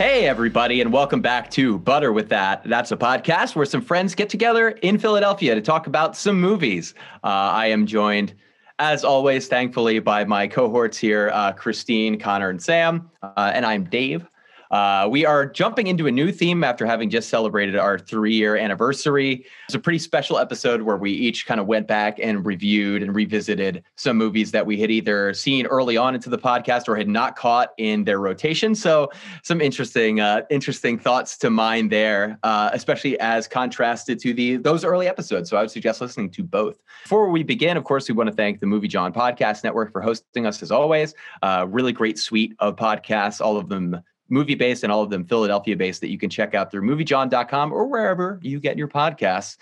Hey, everybody, and welcome back to Butter with That. That's a podcast where some friends get together in Philadelphia to talk about some movies. Uh, I am joined, as always, thankfully, by my cohorts here uh, Christine, Connor, and Sam. Uh, and I'm Dave. Uh, we are jumping into a new theme after having just celebrated our three year anniversary. It's a pretty special episode where we each kind of went back and reviewed and revisited some movies that we had either seen early on into the podcast or had not caught in their rotation. So, some interesting, uh, interesting thoughts to mind there, uh, especially as contrasted to the those early episodes. So, I would suggest listening to both. Before we begin, of course, we want to thank the Movie Jawn Podcast Network for hosting us as always. Uh, really great suite of podcasts, all of them movie based and all of them Philadelphia based that you can check out through moviejawn.com or wherever you get your podcasts.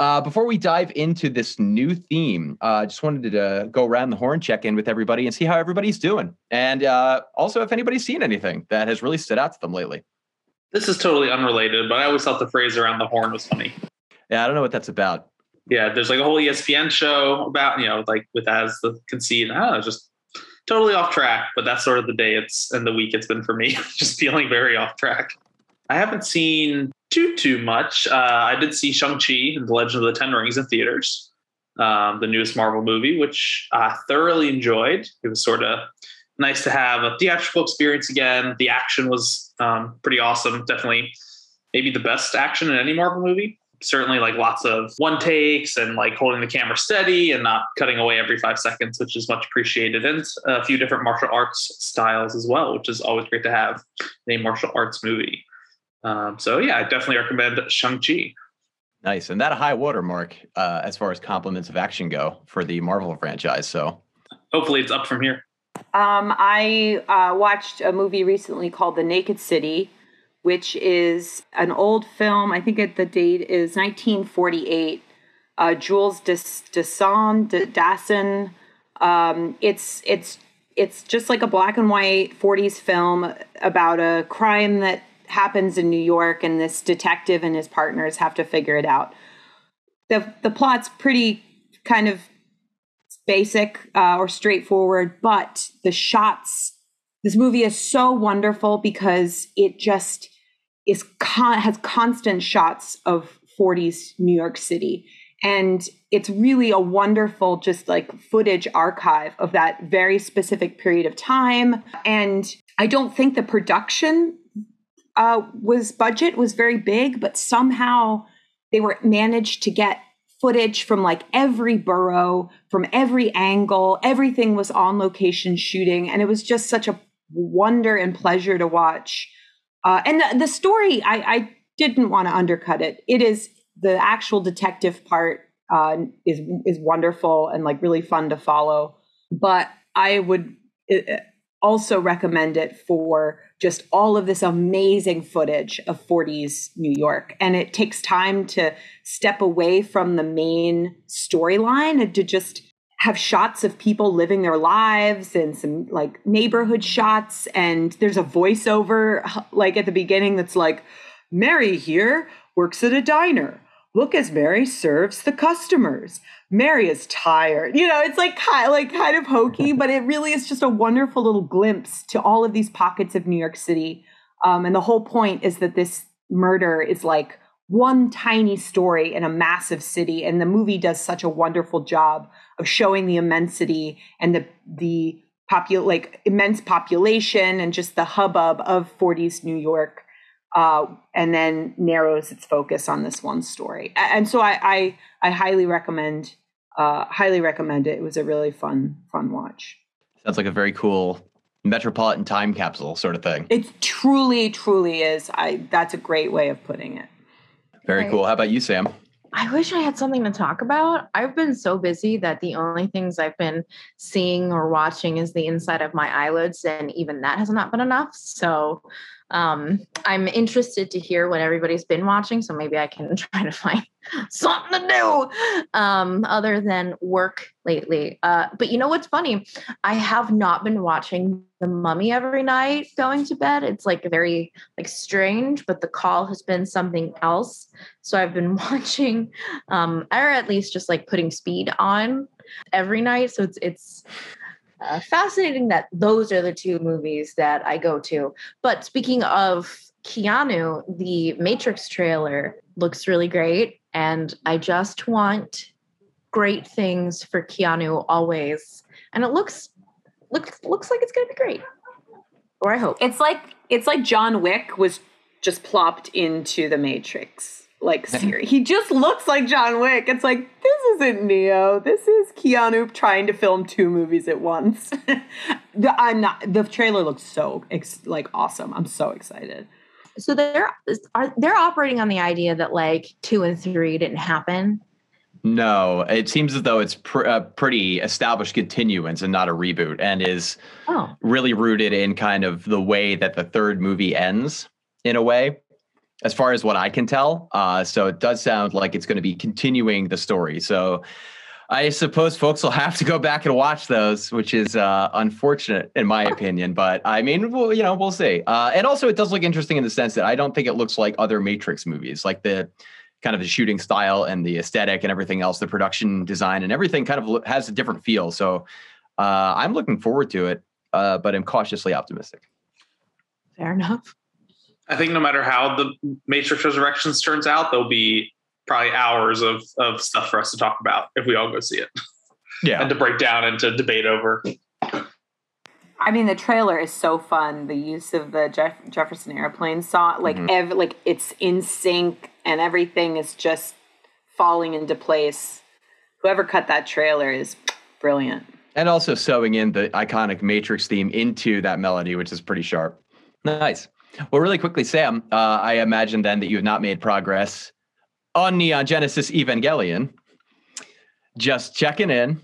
Uh, before we dive into this new theme, I uh, just wanted to go around the horn, check in with everybody and see how everybody's doing. And uh, also if anybody's seen anything that has really stood out to them lately. This is totally unrelated, but I always thought the phrase around the horn was funny. Yeah, I don't know what that's about. Yeah, there's like a whole ESPN show about, you know, like with as the conceit. I don't know, just totally off track, but that's sort of the day it's and the week it's been for me. just feeling very off track. I haven't seen too too much. Uh, I did see Shang Chi and the Legend of the Ten Rings in theaters, um, the newest Marvel movie, which I thoroughly enjoyed. It was sort of nice to have a theatrical experience again. The action was um, pretty awesome. Definitely, maybe the best action in any Marvel movie certainly like lots of one takes and like holding the camera steady and not cutting away every five seconds, which is much appreciated. And a few different martial arts styles as well, which is always great to have in a martial arts movie. Um, so yeah, I definitely recommend Shang-Chi. Nice. And that a high watermark uh, as far as compliments of action go for the Marvel franchise. So hopefully it's up from here. Um, I uh, watched a movie recently called The Naked City which is an old film. I think the date is 1948. Uh, Jules Dassin. Um, it's it's it's just like a black and white 40s film about a crime that happens in New York, and this detective and his partners have to figure it out. the The plot's pretty kind of basic uh, or straightforward, but the shots. This movie is so wonderful because it just is con- has constant shots of 40s New York City. And it's really a wonderful, just like footage archive of that very specific period of time. And I don't think the production uh, was budget was very big, but somehow they were managed to get footage from like every borough, from every angle. Everything was on location shooting. And it was just such a wonder and pleasure to watch uh, and the, the story, I, I didn't want to undercut it. It is the actual detective part uh, is is wonderful and like really fun to follow. But I would uh, also recommend it for just all of this amazing footage of 40s New York. And it takes time to step away from the main storyline and to just have shots of people living their lives and some like neighborhood shots and there's a voiceover like at the beginning that's like Mary here works at a diner. Look as Mary serves the customers. Mary is tired. You know, it's like kind like kind of hokey, but it really is just a wonderful little glimpse to all of these pockets of New York City. Um, and the whole point is that this murder is like one tiny story in a massive city, and the movie does such a wonderful job of showing the immensity and the the popu- like immense population and just the hubbub of 40s New York. Uh, and then narrows its focus on this one story. And so I I, I highly recommend uh, highly recommend it. It was a really fun fun watch. Sounds like a very cool metropolitan time capsule sort of thing. It truly truly is. I that's a great way of putting it. Very cool. How about you, Sam? I wish I had something to talk about. I've been so busy that the only things I've been seeing or watching is the inside of my eyelids, and even that has not been enough. So um, I'm interested to hear what everybody's been watching, so maybe I can try to find something to do um, other than work lately. Uh, but you know what's funny? I have not been watching The Mummy every night going to bed. It's like very like strange, but the call has been something else. So I've been watching, um, or at least just like putting speed on every night. So it's it's uh, fascinating that those are the two movies that I go to. But speaking of Keanu, the Matrix trailer looks really great. And I just want great things for Keanu always. And it looks looks looks like it's gonna be great. Or I hope. It's like it's like John Wick was just plopped into the Matrix like series. he just looks like John Wick. It's like this isn't Neo. This is Keanu trying to film two movies at once. the, I'm not. The trailer looks so ex, like awesome. I'm so excited. So they're are they're operating on the idea that like two and three didn't happen. No, it seems as though it's pr- a pretty established continuance and not a reboot, and is oh. really rooted in kind of the way that the third movie ends in a way as far as what I can tell. Uh, so it does sound like it's going to be continuing the story. So I suppose folks will have to go back and watch those, which is uh, unfortunate in my opinion. But I mean, well, you know, we'll see. Uh, and also, it does look interesting in the sense that I don't think it looks like other Matrix movies, like the kind of the shooting style and the aesthetic and everything else, the production design and everything kind of has a different feel. So uh, I'm looking forward to it, uh, but I'm cautiously optimistic. Fair enough. I think no matter how the Matrix Resurrections turns out, there'll be probably hours of of stuff for us to talk about if we all go see it. Yeah, and to break down and to debate over. I mean, the trailer is so fun. The use of the Jeff- Jefferson Airplane song, like mm-hmm. ev- like it's in sync, and everything is just falling into place. Whoever cut that trailer is brilliant. And also sewing in the iconic Matrix theme into that melody, which is pretty sharp. Nice. Well, really quickly, Sam, uh, I imagine then that you have not made progress on Neon Genesis Evangelion. Just checking in.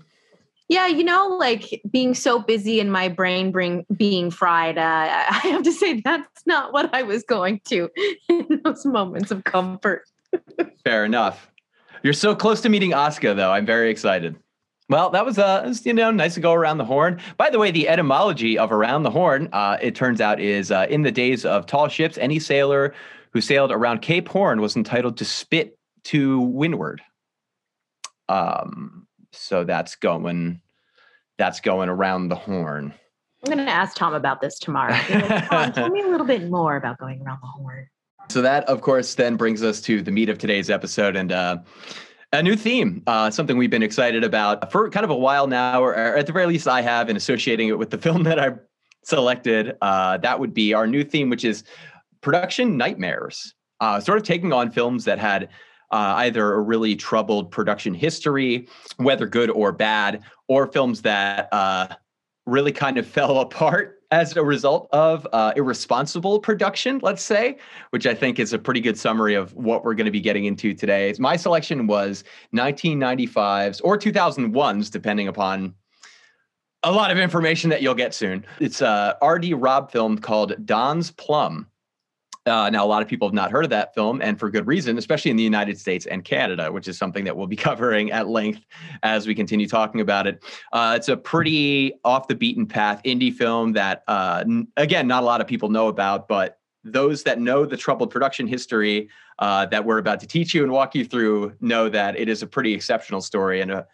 Yeah, you know, like being so busy and my brain bring, being fried, uh, I have to say that's not what I was going to in those moments of comfort. Fair enough. You're so close to meeting Asuka, though. I'm very excited. Well, that was uh, you know, nice to go around the horn. By the way, the etymology of around the horn, uh, it turns out, is uh, in the days of tall ships, any sailor who sailed around Cape Horn was entitled to spit to windward. Um, so that's going, that's going around the horn. I'm going to ask Tom about this tomorrow. Like, Tom, tell me a little bit more about going around the horn. So that, of course, then brings us to the meat of today's episode, and. Uh, a new theme, uh, something we've been excited about for kind of a while now, or, at the very least, I have, in associating it with the film that I selected. Uh, that would be our new theme, which is production nightmares. Uh, sort of taking on films that had uh, either a really troubled production history, whether good or bad, or films that uh, really kind of fell apart as a result of uh, irresponsible production, let's say, which I think is a pretty good summary of what we're going to be getting into today. My selection was 1995's or 2001's, depending upon a lot of information that you'll get soon. It's a R.D. Robb film called Don's Plum. Uh, now, a lot of people have not heard of that film, and for good reason, especially in the United States and Canada, which is something that we'll be covering at length as we continue talking about it. Uh, it's a pretty off the beaten path indie film that, uh, n- again, not a lot of people know about, but those that know the troubled production history uh, that we're about to teach you and walk you through know that it is a pretty exceptional story and a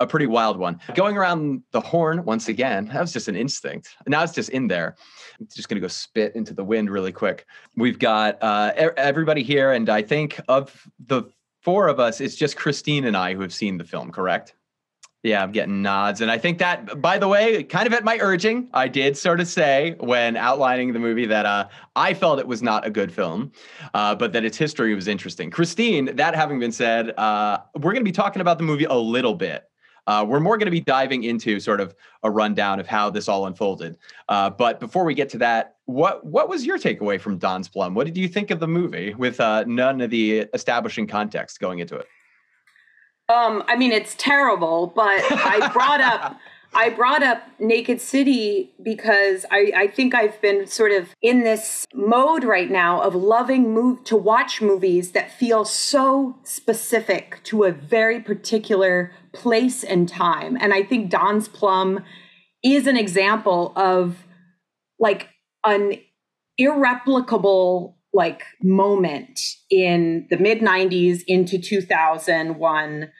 a pretty wild one. Going around the horn once again, that was just an instinct. Now it's just in there. I'm just going to go spit into the wind really quick. We've got uh, everybody here, and I think of the four of us, it's just Christine and I who have seen the film, correct? Yeah, I'm getting nods. And I think that, by the way, kind of at my urging, I did sort of say when outlining the movie that uh, I felt it was not a good film, uh, but that its history was interesting. Christine, that having been said, uh, we're going to be talking about the movie a little bit. Uh, we're more going to be diving into sort of a rundown of how this all unfolded. Uh, but before we get to that, what what was your takeaway from Don's Plum? What did you think of the movie with uh, none of the establishing context going into it? Um, I mean, it's terrible, but I brought up. I brought up Naked City because I, I think I've been sort of in this mode right now of loving move to watch movies that feel so specific to a very particular place and time. And I think Don's Plum is an example of like an irreplicable like moment in the mid 90s into 2001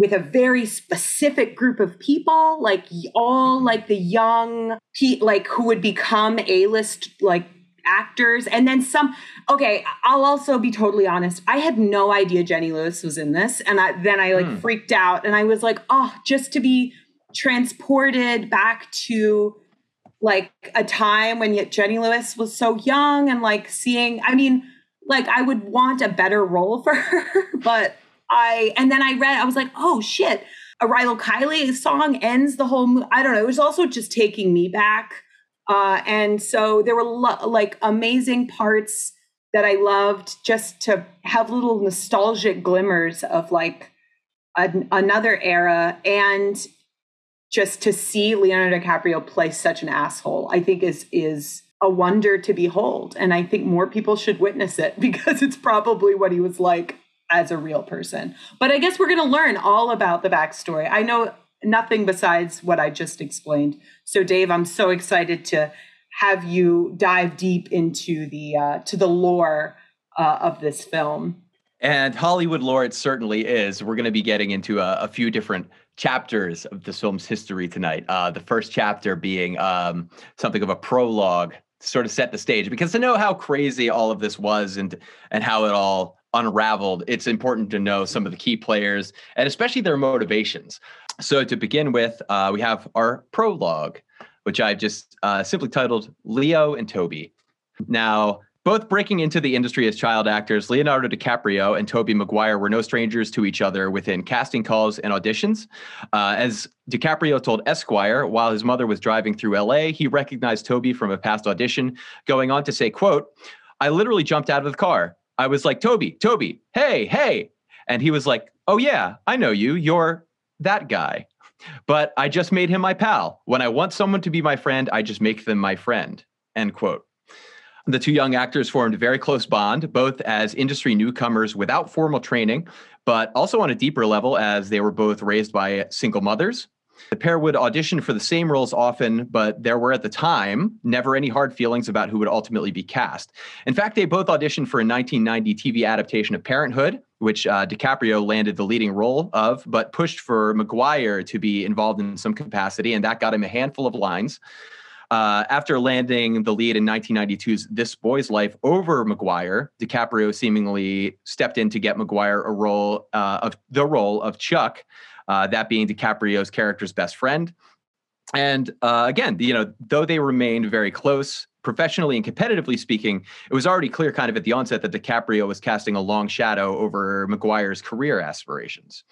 with a very specific group of people, like all Mm-hmm. like the young, pe- like who would become A-list like actors, and then some. Okay, I'll also be totally honest. I had no idea Jenny Lewis was in this, and I, then I like Hmm. freaked out, and I was like, oh, just to be transported back to like a time when yet Jenny Lewis was so young and like seeing. I mean, like I would want a better role for her, but I and then I read, I was like, oh shit, a Rilo Kiley song ends the whole. I don't know. It was also just taking me back, uh, and so there were lo- like amazing parts that I loved, just to have little nostalgic glimmers of like an, another era, and just to see Leonardo DiCaprio play such an asshole, I think is is a wonder to behold, and I think more people should witness it because it's probably what he was like as a real person. But I guess we're going to learn all about the backstory. I know nothing besides what I just explained. So, Dave, I'm so excited to have you dive deep into the uh, to the lore uh, of this film. And Hollywood lore, it certainly is. We're going to be getting into a, a few different chapters of this film's history tonight. Uh, the first chapter being um, something of a prologue to sort of set the stage, because to know how crazy all of this was and and how it all unraveled, it's important to know some of the key players and especially their motivations. So to begin with, uh, we have our prologue, which I've just uh, simply titled Leo and Toby. Now, both breaking into the industry as child actors, Leonardo DiCaprio and Tobey Maguire were no strangers to each other within casting calls and auditions. Uh, as DiCaprio told Esquire, while his mother was driving through LA, he recognized Toby from a past audition, going on to say, quote, I literally jumped out of the car. I was like, Tobey, Tobey, hey, hey. And he was like, oh yeah, I know you. You're that guy. But I just made him my pal. When I want someone to be my friend, I just make them my friend. End quote. The two young actors formed a very close bond, both as industry newcomers without formal training, but also on a deeper level as they were both raised by single mothers. The pair would audition for the same roles often, but there were at the time never any hard feelings about who would ultimately be cast. In fact, they both auditioned for a 1990 TV adaptation of Parenthood, which uh, DiCaprio landed the leading role of, but pushed for Maguire to be involved in some capacity, and that got him a handful of lines. Uh, after landing the lead in 1992's This Boy's Life over Maguire, DiCaprio seemingly stepped in to get Maguire a role uh, of the role of Chuck, uh, that being DiCaprio's character's best friend. And uh, again, you know, though they remained very close, professionally and competitively speaking, it was already clear kind of at the onset that DiCaprio was casting a long shadow over Maguire's career aspirations.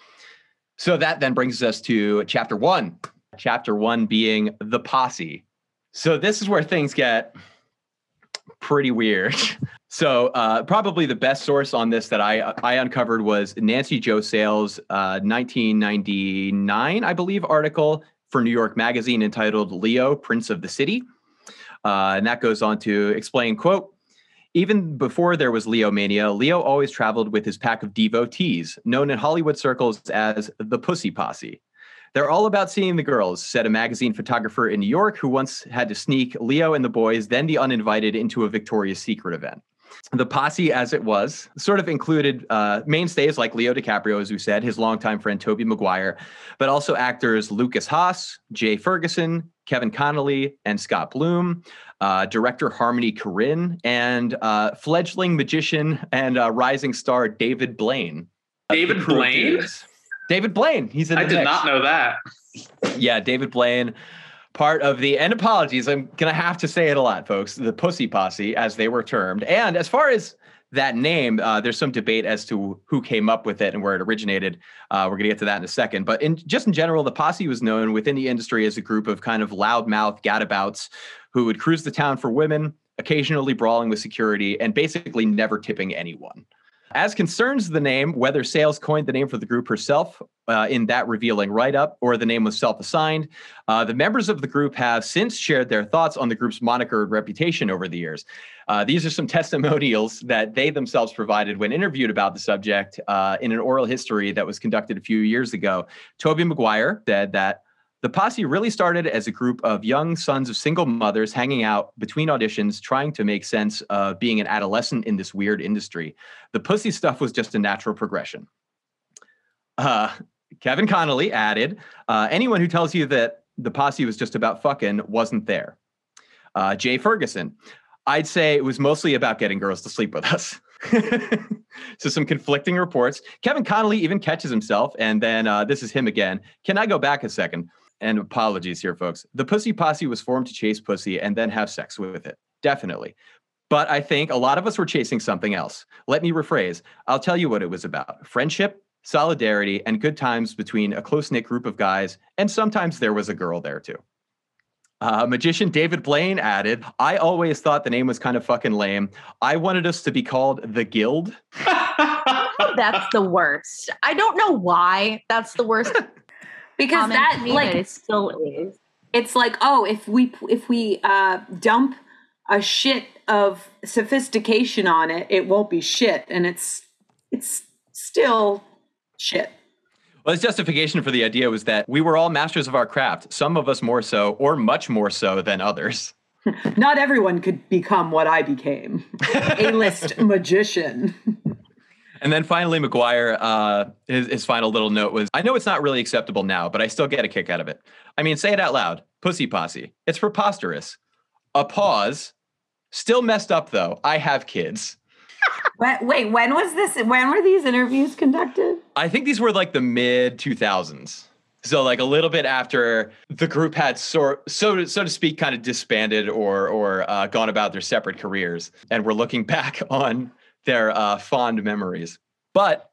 So that then brings us to chapter one. Chapter one being the posse. So this is where things get pretty weird. So uh, probably the best source on this that I I uncovered was Nancy Jo Sales' uh, 1999, I believe, article for New York Magazine entitled "Leo, Prince of the City," uh, and that goes on to explain, "quote." Even before there was Leo mania, Leo always traveled with his pack of devotees, known in Hollywood circles as the Pussy Posse. They're all about seeing the girls, said a magazine photographer in New York who once had to sneak Leo and the boys, then the uninvited, into a Victoria's Secret event. The posse, as it was, sort of included uh, mainstays like Leo DiCaprio, as we said, his longtime friend Tobey Maguire, but also actors Lukas Haas, Jay Ferguson, Kevin Connolly, and Scott Bloom, uh, director Harmony Korine, and uh, fledgling magician and uh, rising star David Blaine. David The crew of Blaine? David Blaine. He's in the I did mix. not know that. Yeah, David Blaine, part of the, and apologies, I'm going to have to say it a lot, folks, the Pussy Posse, as they were termed. And as far as that name, uh, there's some debate as to who came up with it and where it originated. Uh, we're going to get to that in a second. But in just in general, the posse was known within the industry as a group of kind of loudmouth gadabouts who would cruise the town for women, occasionally brawling with security, and basically never tipping anyone. As concerns the name, whether Sales coined the name for the group herself uh, in that revealing write up or the name was self assigned, uh, the members of the group have since shared their thoughts on the group's moniker and reputation over the years. Uh, these are some testimonials that they themselves provided when interviewed about the subject uh, in an oral history that was conducted a few years ago. Tobey Maguire said that the posse really started as a group of young sons of single mothers hanging out between auditions, trying to make sense of being an adolescent in this weird industry. The pussy stuff was just a natural progression. Uh, Kevin Connolly added, uh, anyone who tells you that the posse was just about fucking wasn't there. Uh, Jay Ferguson, I'd say it was mostly about getting girls to sleep with us. so some conflicting reports. Kevin Connolly even catches himself, and then uh, this is him again. Can I go back a second? And apologies here, folks. The pussy posse was formed to chase pussy and then have sex with it. Definitely. But I think a lot of us were chasing something else. Let me rephrase. I'll tell you what it was about friendship, solidarity, and good times between a close knit group of guys. And sometimes there was a girl there too. Uh, magician David Blaine added, I always thought the name was kind of fucking lame. I wanted us to be called the Guild. That's the worst. I don't know why that's the worst. because comment that to me, like but it still is. it's like oh if we if we uh dump a shit of sophistication on it it won't be shit and it's it's still shit Well, his justification for the idea was that we were all masters of our craft, some of us more so, or much more so than others. not everyone could become what i became a list magician And then finally, Maguire, uh, his, his final little note was I know it's not really acceptable now, but I still get a kick out of it. I mean, say it out loud Pussy Posse. It's preposterous. A pause. Still messed up, though. I have kids. wait, wait when was this when were these interviews conducted I think these were like the mid 2000s. So like a little bit after the group had sort so to, so to speak kind of disbanded or or uh, gone about their separate careers, and we're looking back on their uh, fond memories. But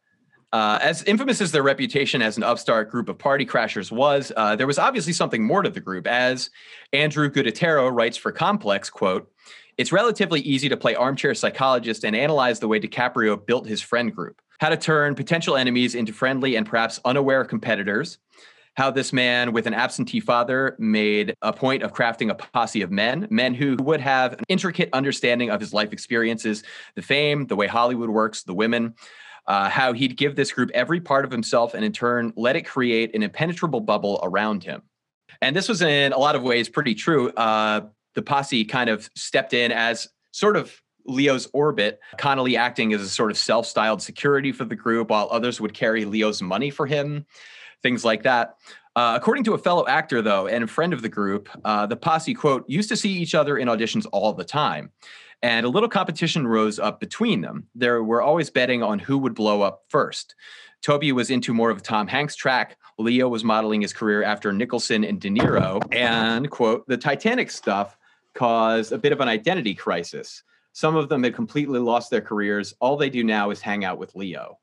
uh, as infamous as their reputation as an upstart group of party crashers was, uh, there was obviously something more to the group. As Andrew Gudetero writes for Complex, quote, it's relatively easy to play armchair psychologist and analyze the way DiCaprio built his friend group, how to turn potential enemies into friendly and perhaps unaware competitors, how this man with an absentee father made a point of crafting a posse of men, men who would have an intricate understanding of his life experiences, the fame, the way Hollywood works, the women, uh, how he'd give this group every part of himself and in turn let it create an impenetrable bubble around him. And this was in a lot of ways pretty true. Uh, the posse kind of stepped in as sort of Leo's orbit, Connolly acting as a sort of self styled security for the group, while others would carry Leo's money for him, things like that. Uh, according to a fellow actor, though, and a friend of the group, uh, the posse, quote, used to see each other in auditions all the time. And a little competition rose up between them. There were always betting on who would blow up first. Tobey was into more of Tom Hanks track. Leo was modeling his career after Nicholson and De Niro. And, quote, the Titanic stuff caused a bit of an identity crisis. Some of them had completely lost their careers. All they do now is hang out with Leo.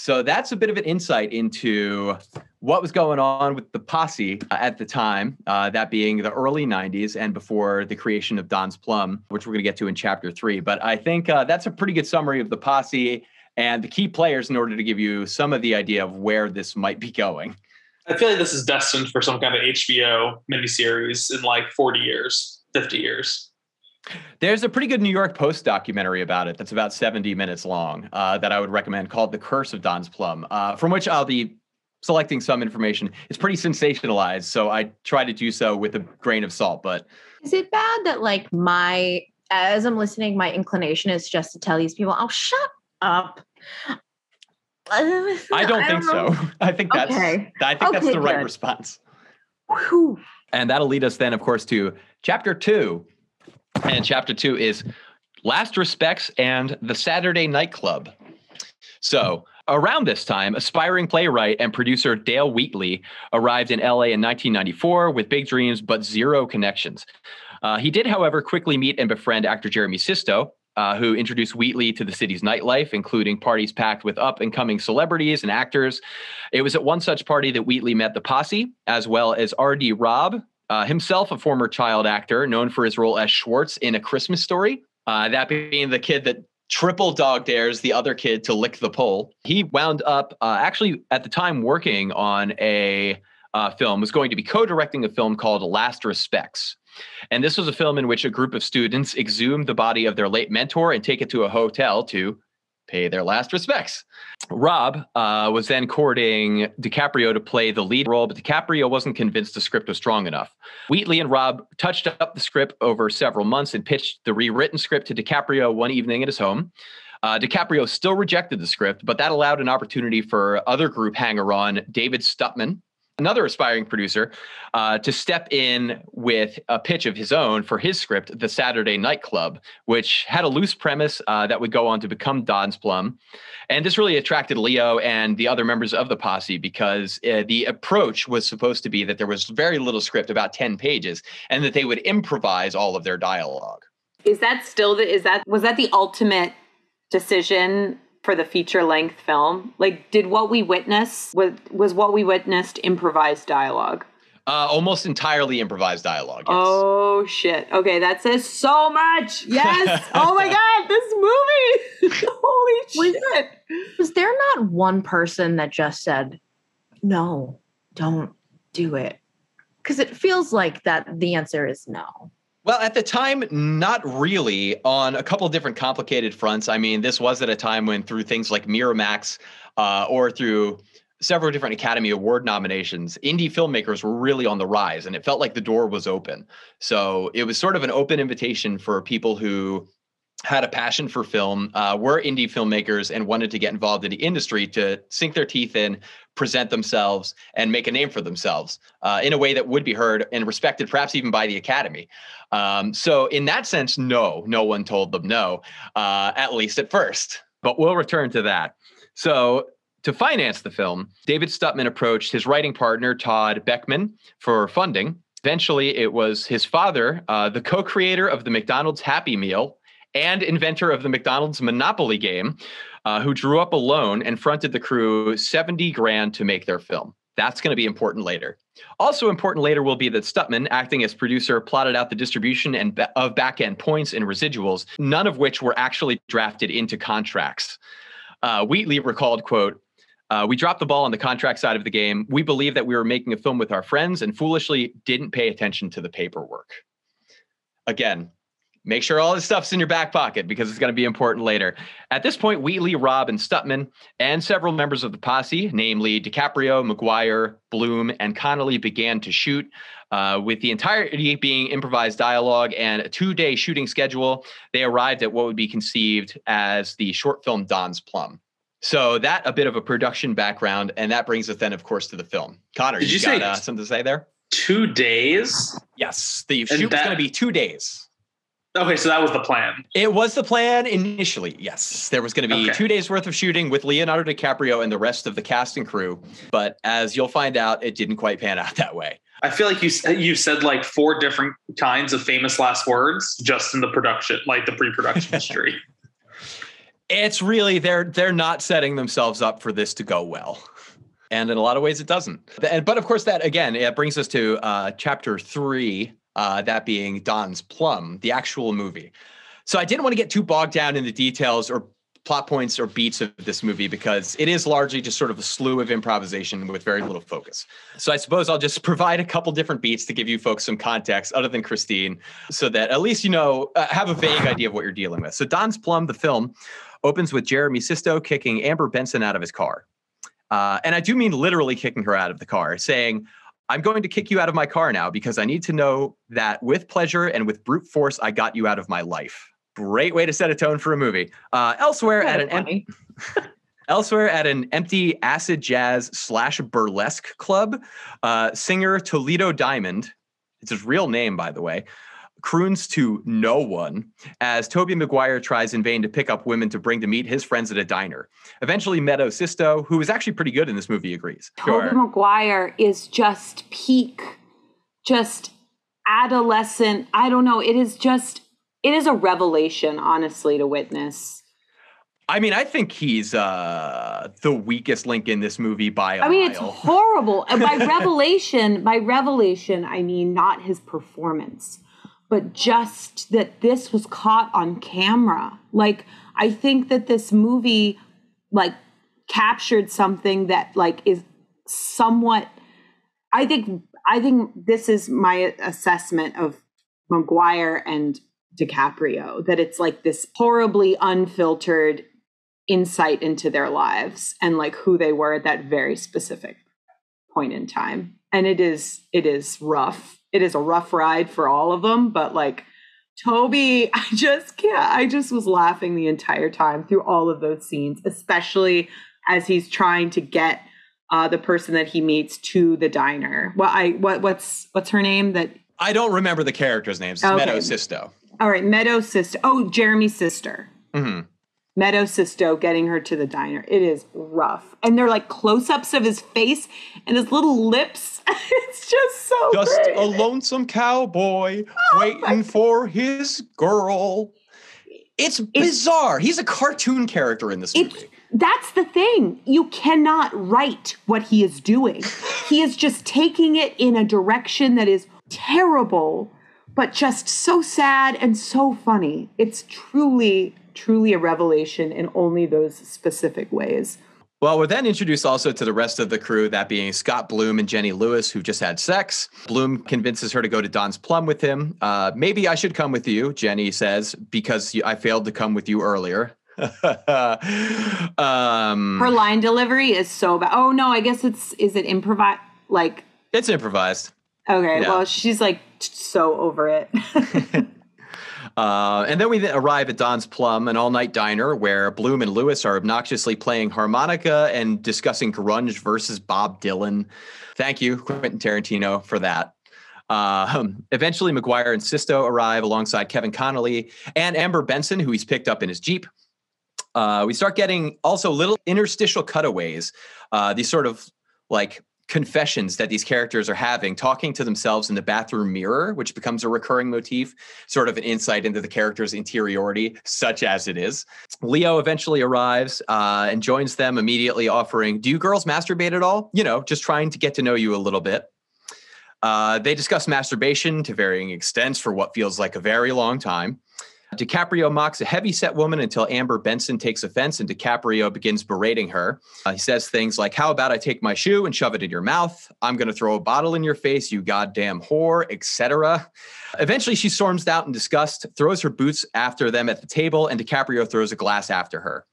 So that's a bit of an insight into what was going on with the posse uh, at the time, uh, that being the early 90s and before the creation of Don's Plum, which we're going to get to in chapter three. But I think uh, that's a pretty good summary of the posse and the key players in order to give you some of the idea of where this might be going. I feel like this is destined for some kind of HBO miniseries in like 40 years, 50 years. There's a pretty good New York Post documentary about it that's about 70 minutes long uh, that I would recommend called The Curse of Don's Plum, uh, from which I'll be selecting some information. It's pretty sensationalized, so I try to do so with a grain of salt. But Is it bad that like my as I'm listening, my inclination is just to tell these people, "Oh, shut up." I don't think know. so. I think that's Okay. I think that's Okay, the right good. response. Whew. And that'll lead us then, of course, to chapter two. And chapter two is Last Respects and the Saturday Nightclub. So, around this time, aspiring playwright and producer Dale Wheatley arrived in LA in 1994 with big dreams but zero connections. Uh, he did, however, quickly meet and befriend actor Jeremy Sisto, uh, who introduced Wheatley to the city's nightlife, including parties packed with up and coming celebrities and actors. It was at one such party that Wheatley met the posse, as well as R.D. Robb, uh, himself a former child actor known for his role as Schwartz in A Christmas Story, uh, that being the kid that triple dog dares the other kid to lick the pole. He wound up uh, actually at the time working on a uh, film, was going to be co directing a film called Last Respects. And this was a film in which a group of students exhumed the body of their late mentor and take it to a hotel to pay their last respects. Robb uh, was then courting DiCaprio to play the lead role, but DiCaprio wasn't convinced the script was strong enough. Wheatley and Robb touched up the script over several months and pitched the rewritten script to DiCaprio one evening at his home. Uh, DiCaprio still rejected the script, but that allowed an opportunity for other group hanger on, David Stutman, another aspiring producer, uh, to step in with a pitch of his own for his script, The Saturday Night Club, which had a loose premise uh, that would go on to become Don's Plum. And this really attracted Leo and the other members of the posse because uh, the approach was supposed to be that there was very little script, about 10 pages, and that they would improvise all of their dialogue. Is that still the, is that, was that the ultimate decision for the feature length film? Like, did what we witness was was what we witnessed improvised dialogue? Uh, almost entirely improvised dialogue. Yes. Oh shit! Okay, that says so much. Yes. oh my god, this movie! Holy shit! Was there not one person that just said, "No, don't do it"? Because it feels like that the answer is no. Well, at the time, not really on a couple of different complicated fronts. I mean, this was at a time when through things like Miramax uh, or through several different Academy Award nominations, indie filmmakers were really on the rise and it felt like the door was open. So it was sort of an open invitation for people who had a passion for film, uh, were indie filmmakers, and wanted to get involved in the industry to sink their teeth in, present themselves, and make a name for themselves uh, in a way that would be heard and respected, perhaps even by the Academy. Um, so, in that sense, no, no one told them no, uh, at least at first. But we'll return to that. So, to finance the film, David Stutman approached his writing partner, Todd Beckman, for funding. Eventually, it was his father, uh, the co creator of the McDonald's Happy Meal, and inventor of the McDonald's Monopoly game, uh, who drew up a loan and fronted the crew 70 grand to make their film. That's going to be important later. Also important later will be that Stutman, acting as producer, plotted out the distribution and ba- of back-end points and residuals, none of which were actually drafted into contracts. Uh, Wheatley recalled, quote, uh, we dropped the ball on the contract side of the game. We believed that we were making a film with our friends and foolishly didn't pay attention to the paperwork. Again, make sure all this stuff's in your back pocket because it's going to be important later. At this point, Wheatley, Robb, and Stutman, and several members of the posse, namely DiCaprio, Maguire, Bloom, and Connolly, began to shoot. Uh, with the entirety being improvised dialogue and a two day shooting schedule, they arrived at what would be conceived as the short film Don's Plum. So that a bit of a production background, and that brings us then, of course, to the film. Connor, Did you, you got say- uh, something to say there? Two days. Yes, the shoot was going to be two days. Okay, so that was the plan. It was the plan initially. Yes, there was going to be Okay. two days worth of shooting with Leonardo DiCaprio and the rest of the cast and crew. But as you'll find out, it didn't quite pan out that way. I feel like you you said like four different kinds of famous last words just in the production, like the pre-production history. It's really they're they're not setting themselves up for this to go well. And in a lot of ways, it doesn't. And, but of course, that again, it brings us to uh, chapter three, uh, that being Don's Plum, the actual movie. So I didn't want to get too bogged down in the details or plot points or beats of this movie because it is largely just sort of a slew of improvisation with very little focus. So I suppose I'll just provide a couple different beats to give you folks some context other than Christine so that at least you know, uh, have a vague idea of what you're dealing with. So Don's Plum, the film, opens with Jeremy Sisto kicking Amber Benson out of his car. Uh, and I do mean literally kicking her out of the car, saying, I'm going to kick you out of my car now because I need to know that with pleasure and with brute force, I got you out of my life. Great way to set a tone for a movie. Uh, elsewhere at an em- Elsewhere at an empty acid jazz slash burlesque club, uh, singer Toledo Diamond, it's his real name, by the way, croons to no one as Tobey Maguire tries in vain to pick up women to bring to meet his friends at a diner. Eventually, Meadow Sisto, who is actually pretty good in this movie, agrees. Tobey Maguire is just peak, just adolescent. I don't know. It is just, it is a revelation, honestly, to witness. I mean, I think he's uh, the weakest link in this movie by a I mean, it's horrible. By revelation, by revelation, I mean not his performance, but just that this was caught on camera. Like, I think that this movie, like, captured something that, like, is somewhat. I think. I think this is my assessment of Maguire and DiCaprio. That it's like this horribly unfiltered insight into their lives and like who they were at that very specific point in time and it is it is rough it is a rough ride for all of them but like Tobey, I just can't. I just was laughing the entire time through all of those scenes, especially as he's trying to get uh, the person that he meets to the diner. What I what what's what's her name? That I don't remember the characters' names. It's Okay. Meadow Sisto. all right, Meadow Sisto. Oh, Jeremy's sister. hmm Meadow Sisto getting her to the diner. It is rough. And they're like close ups of his face and his little lips. it's just so Just great. a lonesome cowboy Oh waiting for his girl. It's bizarre. He's a cartoon character in this movie. that's the thing. You cannot write what he is doing. he is just taking it in a direction that is terrible, but just so sad and so funny. It's truly, truly a revelation in only those specific ways. Well, we're then introduced also to the rest of the crew, that being Scott Bloom and Jenny Lewis, who just had sex. Bloom convinces her to go to Don's Plum with him. Uh, maybe I should come with you, Jenny says, because I failed to come with you earlier. um, Her line delivery is so bad. Oh no, I guess it's is it improv like it's improvised. okay, Yeah. well she's like so over it. Uh, and then we arrive at Don's Plum, an all night diner where Bloom and Lewis are obnoxiously playing harmonica and discussing grunge versus Bob Dylan. Thank you, Quentin Tarantino, for that. Um, eventually, Maguire and Sisto arrive alongside Kevin Connolly and Amber Benson, who he's picked up in his Jeep. Uh, we start getting also little interstitial cutaways, uh, these sort of like confessions that these characters are having, talking to themselves in the bathroom mirror, which becomes a recurring motif, sort of an insight into the character's interiority, such as it is. Leo eventually arrives uh, and joins them immediately, offering, Do you girls masturbate at all? You know, just trying to get to know you a little bit. Uh, they discuss masturbation to varying extents for what feels like a very long time. DiCaprio mocks a heavy-set woman until Amber Benson takes offense and DiCaprio begins berating her. Uh, he says things like, "How about I take my shoe and shove it in your mouth? I'm going to throw a bottle in your face, you goddamn whore," etc. Eventually, she storms out in disgust, throws her boots after them at the table, and DiCaprio throws a glass after her.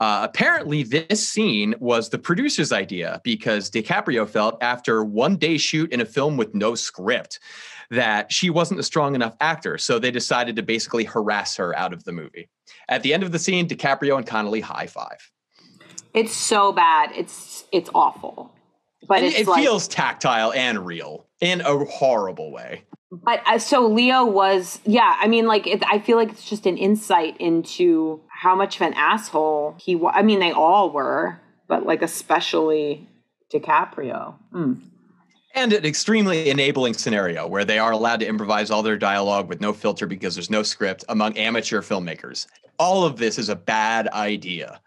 Uh, apparently, this scene was the producer's idea because DiCaprio felt after one day shoot in a film with no script that she wasn't a strong enough actor. So they decided to basically harass her out of the movie. At the end of the scene, DiCaprio and Connolly high five. it's so bad. It's it's awful. But it's it like feels tactile and real in a horrible way. But uh, so Leo was, yeah. I mean, like, it, I feel like it's just an insight into how much of an asshole he was. I mean, they all were, but like especially DiCaprio. Mm. And an extremely enabling scenario where they are allowed to improvise all their dialogue with no filter because there's no script among amateur filmmakers. All of this is a bad idea.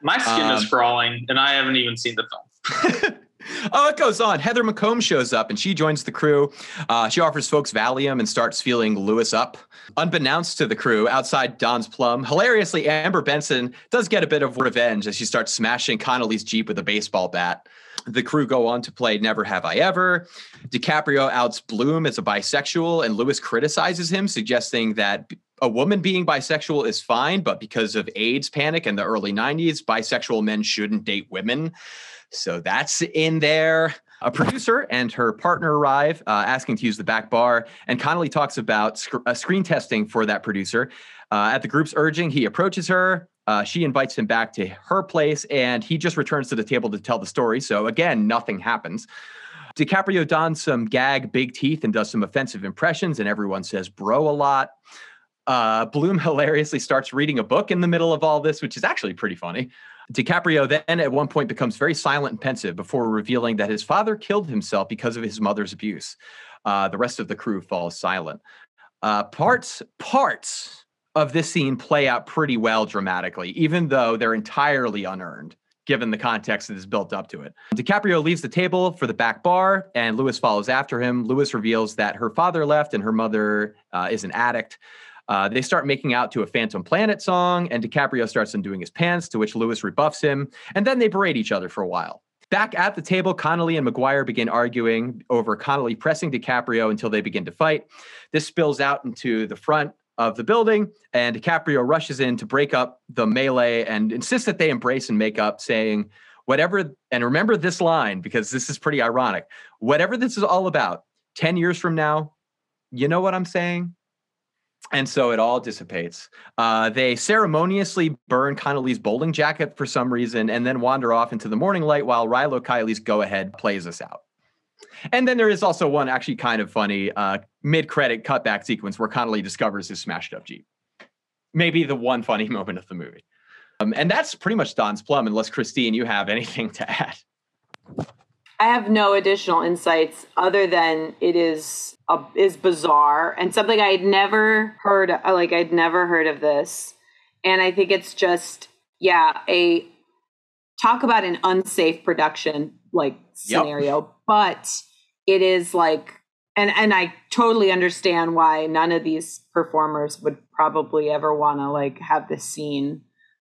My skin Um, is crawling, and I haven't even seen the film. oh, it goes on. Heather McComb shows up and she joins the crew. Uh, she offers folks Valium and starts feeling Lewis up. Unbeknownst to the crew, outside Don's Plum, hilariously, Amber Benson does get a bit of revenge as she starts smashing Connolly's Jeep with a baseball bat. The crew go on to play Never Have I Ever. DiCaprio outs Bloom as a bisexual, and Lewis criticizes him, suggesting that a woman being bisexual is fine, but because of AIDS panic in the early 90s, bisexual men shouldn't date women. So that's in there. A producer and her partner arrive, uh, asking to use the back bar, and Connolly talks about sc- uh, screen testing for that producer. Uh, at the group's urging, he approaches her. Uh, she invites him back to her place, and he just returns to the table to tell the story. So again, nothing happens. DiCaprio dons some gag big teeth and does some offensive impressions, and everyone says bro a lot. Uh, Bloom hilariously starts reading a book in the middle of all this, which is actually pretty funny. DiCaprio then at one point becomes very silent and pensive before revealing that his father killed himself because of his mother's abuse. Uh, the rest of the crew falls silent. Uh, parts parts of this scene play out pretty well dramatically, even though they're entirely unearned, given the context that is built up to it. DiCaprio leaves the table for the back bar, and Lewis follows after him. Lewis reveals that her father left and her mother uh, is an addict. Uh, they start making out to a Phantom Planet song, and DiCaprio starts undoing his pants, to which Lewis rebuffs him, and then they berate each other for a while. Back at the table, Connolly and Maguire begin arguing over Connolly pressing DiCaprio until they begin to fight. This spills out into the front of the building, and DiCaprio rushes in to break up the melee and insists that they embrace and make up, saying, Whatever, and remember this line because this is pretty ironic. Whatever this is all about, 10 years from now, you know what I'm saying? And so it all dissipates. Uh, they ceremoniously burn Connolly's bowling jacket for some reason and then wander off into the morning light while Rilo Kiley's Go Ahead plays us out. And then there is also one actually kind of funny uh, mid credit cutback sequence where Connolly discovers his smashed up Jeep. Maybe the one funny moment of the movie. Um, and that's pretty much Don's Plum, unless Christine, you have anything to add. I have no additional insights other than it is a, is bizarre and something I had never heard of, like I'd never heard of this. And I think it's just yeah, a talk about an unsafe production like scenario, yep. but it is like and and I totally understand why none of these performers would probably ever want to like have this scene.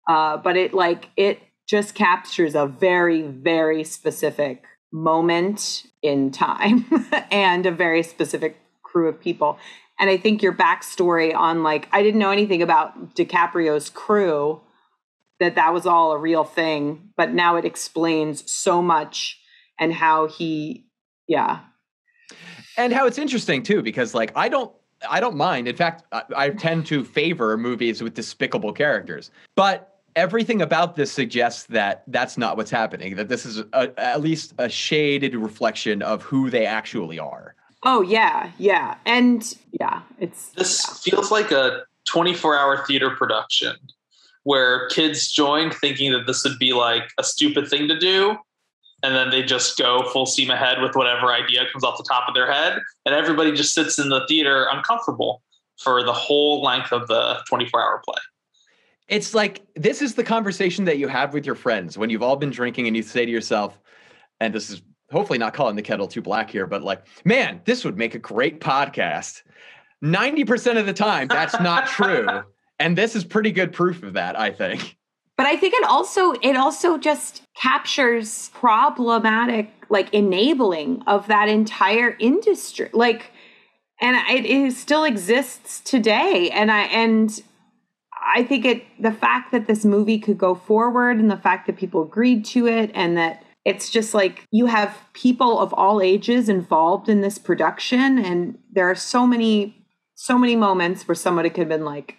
Uh, but it like it just captures a very very specific moment in time and a very specific crew of people. And I think your backstory on like I didn't know anything about DiCaprio's crew that that was all a real thing, but now it explains so much and how he yeah. And how it's interesting too because like I don't I don't mind. In fact, I, I tend to favor movies with despicable characters. But everything about this suggests that that's not what's happening that this is a, at least a shaded reflection of who they actually are oh yeah yeah and yeah it's this yeah. feels like a 24 hour theater production where kids joined thinking that this would be like a stupid thing to do and then they just go full steam ahead with whatever idea comes off the top of their head and everybody just sits in the theater uncomfortable for the whole length of the 24 hour play it's like this is the conversation that you have with your friends when you've all been drinking and you say to yourself, and this is hopefully not calling the kettle too black here, but like, man, this would make a great podcast. 90% of the time, that's not true. and this is pretty good proof of that, I think. But I think it also it also just captures problematic like enabling of that entire industry. Like and it, it still exists today and I and I think it the fact that this movie could go forward and the fact that people agreed to it and that it's just like you have people of all ages involved in this production and there are so many so many moments where somebody could have been like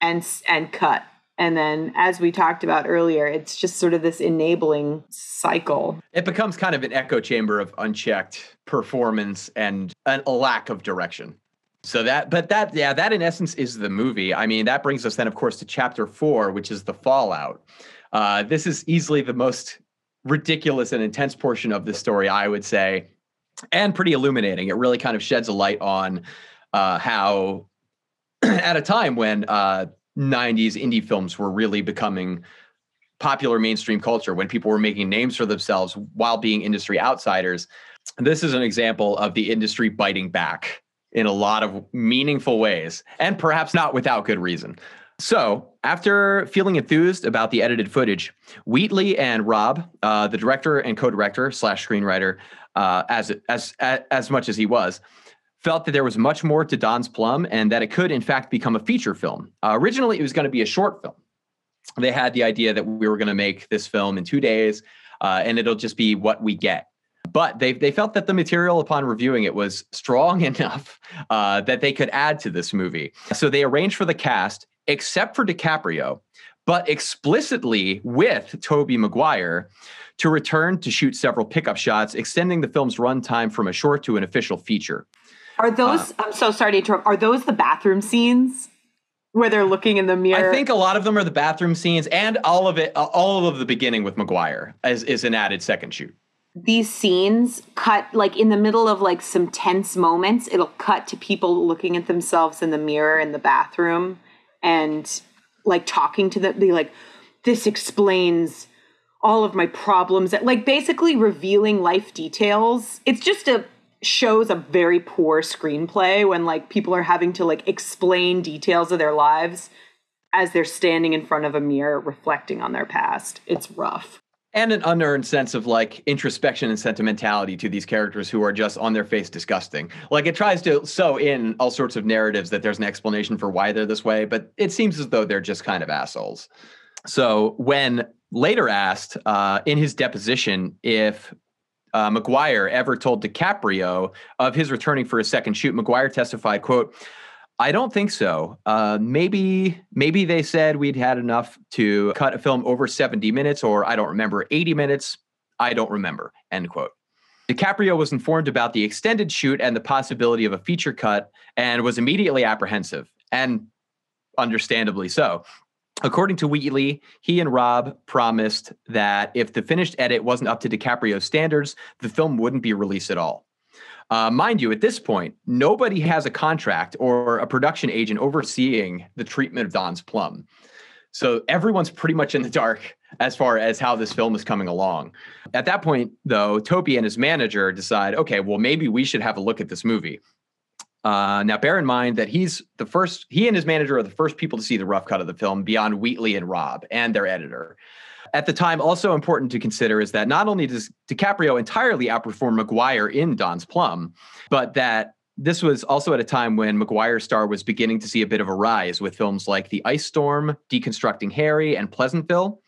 and and cut. And then as we talked about earlier it's just sort of this enabling cycle. It becomes kind of an echo chamber of unchecked performance and a lack of direction so that, but that, yeah, that in essence is the movie. I mean, that brings us then, of course, to chapter four, which is the fallout. Uh, this is easily the most ridiculous and intense portion of the story, I would say, and pretty illuminating. It really kind of sheds a light on uh, how, at a time when uh, 90s indie films were really becoming popular mainstream culture, when people were making names for themselves while being industry outsiders, this is an example of the industry biting back in a lot of meaningful ways, and perhaps not without good reason. So, after feeling enthused about the edited footage, Wheatley and Robb, uh, the director and co-director slash screenwriter, uh, as as as much as he was, felt that there was much more to Don's Plum, and that it could, in fact, become a feature film. Uh, originally, it was going to be a short film. They had the idea that we were going to make this film in two days, uh, and it'll just be what we get but they they felt that the material upon reviewing it was strong enough uh, that they could add to this movie. So they arranged for the cast, except for DiCaprio, but explicitly with Tobey Maguire, to return to shoot several pickup shots, extending the film's runtime from a short to an official feature. Are those? Uh, I'm so sorry to interrupt. Are those the bathroom scenes? Where they're looking in the mirror. I think a lot of them are the bathroom scenes, and all of it, all of the beginning with Maguire is, is an added second shoot these scenes cut like in the middle of like some tense moments it'll cut to people looking at themselves in the mirror in the bathroom and like talking to them be like this explains all of my problems like basically revealing life details. It's just a shows a very poor screenplay when like people are having to like explain details of their lives as they're standing in front of a mirror reflecting on their past. It's rough and an unearned sense of like introspection and sentimentality to these characters who are just on their face disgusting. Like it tries to sew in all sorts of narratives that there's an explanation for why they're this way, but it seems as though they're just kind of assholes. So when later asked uh, in his deposition if uh, Maguire ever told DiCaprio of his returning for a second shoot, Maguire testified, "quote." I don't think so. Uh, maybe maybe they said we'd had enough to cut a film over 70 minutes, or I don't remember, 80 minutes. I don't remember. End quote. DiCaprio was informed about the extended shoot and the possibility of a feature cut and was immediately apprehensive, and understandably so. According to Wheatley, he and Robb promised that if the finished edit wasn't up to DiCaprio's standards, the film wouldn't be released at all. Uh, mind you, at this point, nobody has a contract or a production agent overseeing the treatment of Don's Plum. So everyone's pretty much in the dark as far as how this film is coming along. At that point, though, Tobey and his manager decide, okay, well, maybe we should have a look at this movie. Uh, now, bear in mind that he's the first, he and his manager are the first people to see the rough cut of the film beyond Wheatley and Robb and their editor. At the time, also important to consider is that not only does DiCaprio entirely outperform Maguire in Don's Plum, but that this was also at a time when Maguire's star was beginning to see a bit of a rise with films like The Ice Storm, Deconstructing Harry, and Pleasantville.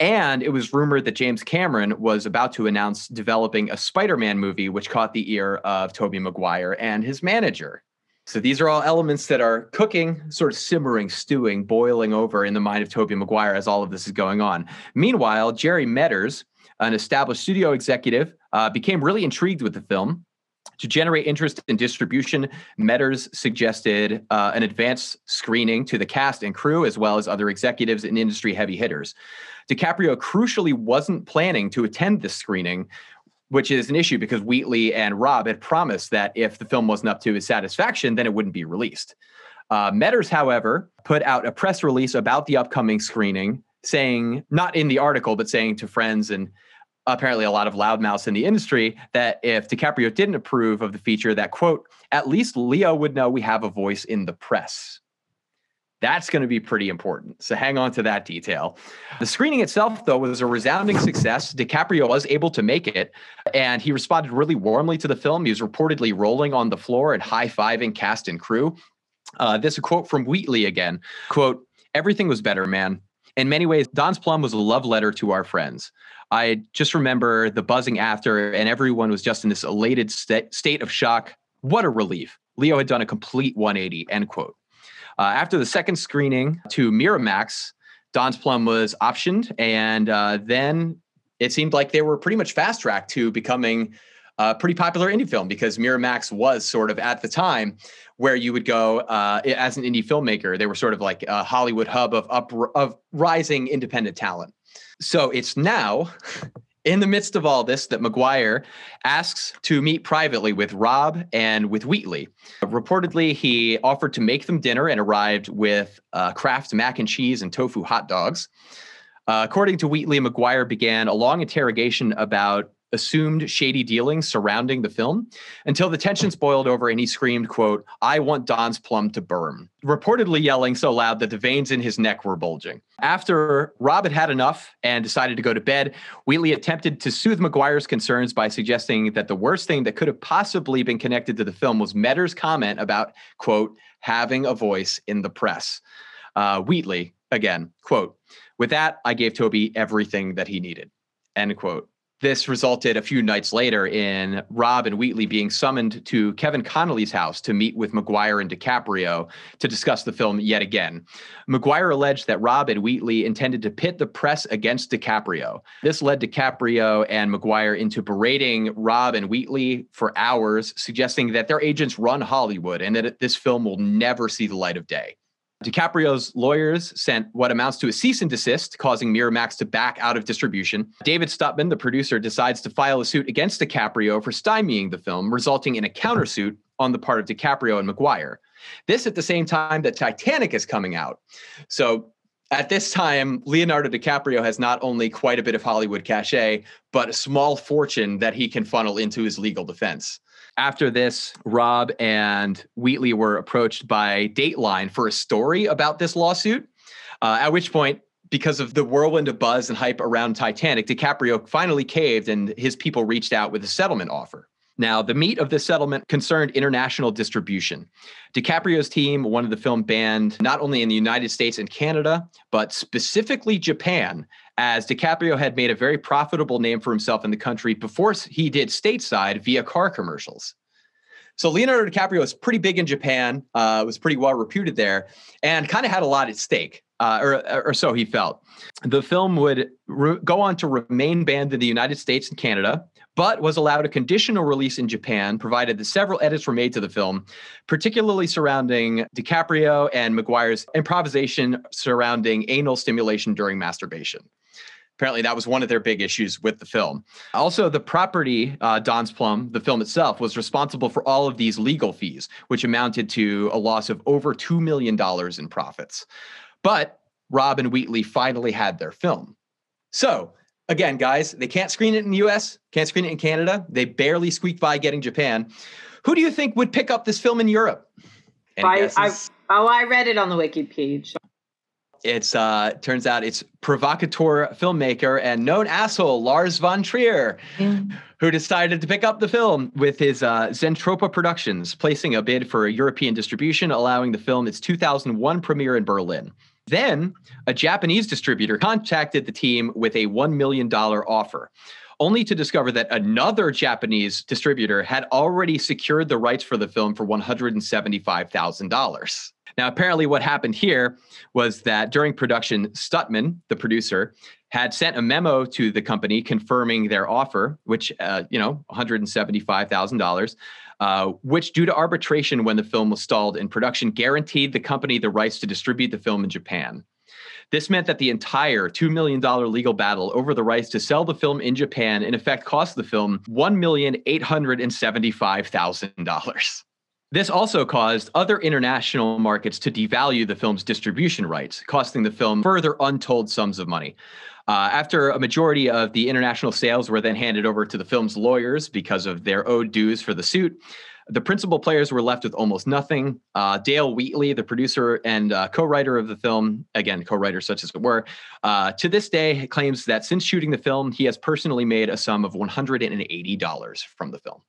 And it was rumored that James Cameron was about to announce developing a Spider Man movie, which caught the ear of Tobey Maguire and his manager. So these are all elements that are cooking, sort of simmering, stewing, boiling over in the mind of Tobey Maguire as all of this is going on. Meanwhile, Jerry Metters, an established studio executive, uh, became really intrigued with the film. To generate interest in distribution, Metters suggested uh, an advanced screening to the cast and crew, as well as other executives and industry heavy hitters. DiCaprio crucially wasn't planning to attend this screening, which is an issue because Wheatley and Robb had promised that if the film wasn't up to his satisfaction, then it wouldn't be released. Uh, Metters, however, put out a press release about the upcoming screening, saying, not in the article, but saying to friends and apparently a lot of loudmouths in the industry, that if DiCaprio didn't approve of the feature, that quote, at least Leo would know we have a voice in the press. That's going to be pretty important. So hang on to that detail. The screening itself, though, was a resounding success. DiCaprio was able to make it, and he responded really warmly to the film. He was reportedly rolling on the floor and high fiving cast and crew. Uh, this a quote from Wheatley again. Quote, everything was better, man. In many ways, Don's Plum was a love letter to our friends. I just remember the buzzing after, and everyone was just in this elated st- state of shock. What a relief. Leo had done a complete 180, end quote. Uh, after the second screening to Miramax, Don's Plum was optioned, and uh, then it seemed like they were pretty much fast tracked to becoming a pretty popular indie film because Miramax was sort of at the time where you would go uh, as an indie filmmaker. They were sort of like a Hollywood hub of up of rising independent talent. So it's now in the midst of all this that Maguire asks to meet privately with Robb and with Wheatley. Reportedly, he offered to make them dinner and arrived with uh, Kraft mac and cheese and tofu hot dogs. Uh, according to Wheatley, Maguire began a long interrogation about assumed shady dealings surrounding the film until the tensions boiled over and he screamed quote i want don's plum to burn reportedly yelling so loud that the veins in his neck were bulging. After robb had had enough and decided to go to bed wheatley attempted to soothe maguire's concerns by suggesting that the worst thing that could have possibly been connected to the film was metter's comment about quote having a voice in the press. Uh, wheatley again quote with that i gave tobey everything that he needed end quote this resulted a few nights later in Robb and Wheatley being summoned to Kevin Connolly's house to meet with Maguire and DiCaprio to discuss the film yet again. Maguire alleged that Robb and Wheatley intended to pit the press against DiCaprio. This led DiCaprio and Maguire into berating Robb and Wheatley for hours, suggesting that their agents run Hollywood and that this film will never see the light of day. DiCaprio's lawyers sent what amounts to a cease and desist, causing Miramax to back out of distribution. David Stutman, the producer, decides to file a suit against DiCaprio for stymieing the film, resulting in a countersuit on the part of DiCaprio and Maguire. This at the same time that Titanic is coming out. So at this time, Leonardo DiCaprio has not only quite a bit of Hollywood cachet, but a small fortune that he can funnel into his legal defense after this, Robb and Wheatley were approached by Dateline for a story about this lawsuit. Uh, at which point, because of the whirlwind of buzz and hype around Titanic, DiCaprio finally caved and his people reached out with a settlement offer. Now, the meat of the settlement concerned international distribution. DiCaprio's team wanted the film banned not only in the United States and Canada, but specifically Japan, as DiCaprio had made a very profitable name for himself in the country before he did stateside via car commercials. So Leonardo DiCaprio was pretty big in Japan, uh, was pretty well reputed there, and kind of had a lot at stake, uh, or, or so he felt. The film would re- go on to remain banned in the United States and Canada, but was allowed a conditional release in Japan, provided that several edits were made to the film, particularly surrounding DiCaprio and Maguire's improvisation surrounding anal stimulation during masturbation. Apparently, that was one of their big issues with the film. Also, the property, uh, Don's Plum, the film itself, was responsible for all of these legal fees, which amounted to a loss of over $2 million in profits. But Robb and Wheatley finally had their film. So, again, guys, they can't screen it in the US, can't screen it in Canada. They barely squeaked by getting Japan. Who do you think would pick up this film in Europe? I, I, oh, I read it on the wiki page. It's uh turns out it's provocateur filmmaker and known asshole Lars von Trier, mm. who decided to pick up the film with his uh, Zentropa Productions, placing a bid for a European distribution, allowing the film its 2001 premiere in Berlin. Then a Japanese distributor contacted the team with a $1 million offer only to discover that another Japanese distributor had already secured the rights for the film for $175,000. Now, apparently, what happened here was that during production, Stutman, the producer, had sent a memo to the company confirming their offer, which, uh, you know, $175,000, uh, which, due to arbitration when the film was stalled in production, guaranteed the company the rights to distribute the film in Japan. This meant that the entire $2 million legal battle over the rights to sell the film in Japan, in effect, cost the film $1,875,000. This also caused other international markets to devalue the film's distribution rights, costing the film further untold sums of money. Uh, after a majority of the international sales were then handed over to the film's lawyers because of their owed dues for the suit, the principal players were left with almost nothing. Uh, Dale Wheatley, the producer and uh, co writer of the film, again, co writer such as it were, uh, to this day claims that since shooting the film, he has personally made a sum of $180 from the film.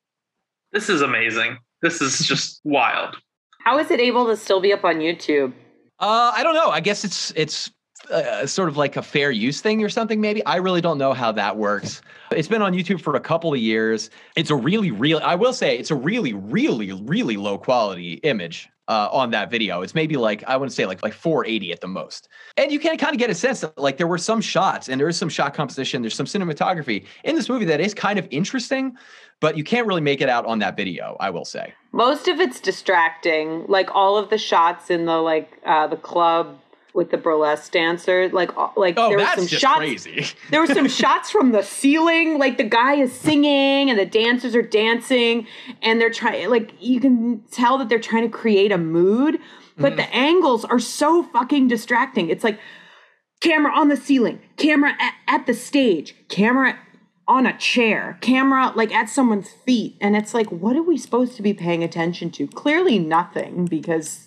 This is amazing. This is just wild. How is it able to still be up on YouTube? Uh, I don't know. I guess it's it's uh, sort of like a fair use thing or something. Maybe I really don't know how that works. It's been on YouTube for a couple of years. It's a really, really. I will say it's a really, really, really low quality image uh, on that video. It's maybe like I wouldn't say like like 480 at the most. And you can kind of get a sense that like there were some shots and there is some shot composition. There's some cinematography in this movie that is kind of interesting, but you can't really make it out on that video. I will say most of it's distracting. Like all of the shots in the like uh, the club with the burlesque dancer. Like, like oh, there were some shots. Crazy. there were some shots from the ceiling. Like the guy is singing and the dancers are dancing, and they're trying. Like you can tell that they're trying to create a mood, but mm. the angles are so fucking distracting. It's like camera on the ceiling, camera at, at the stage, camera on a chair, camera like at someone's feet, and it's like, what are we supposed to be paying attention to? Clearly, nothing because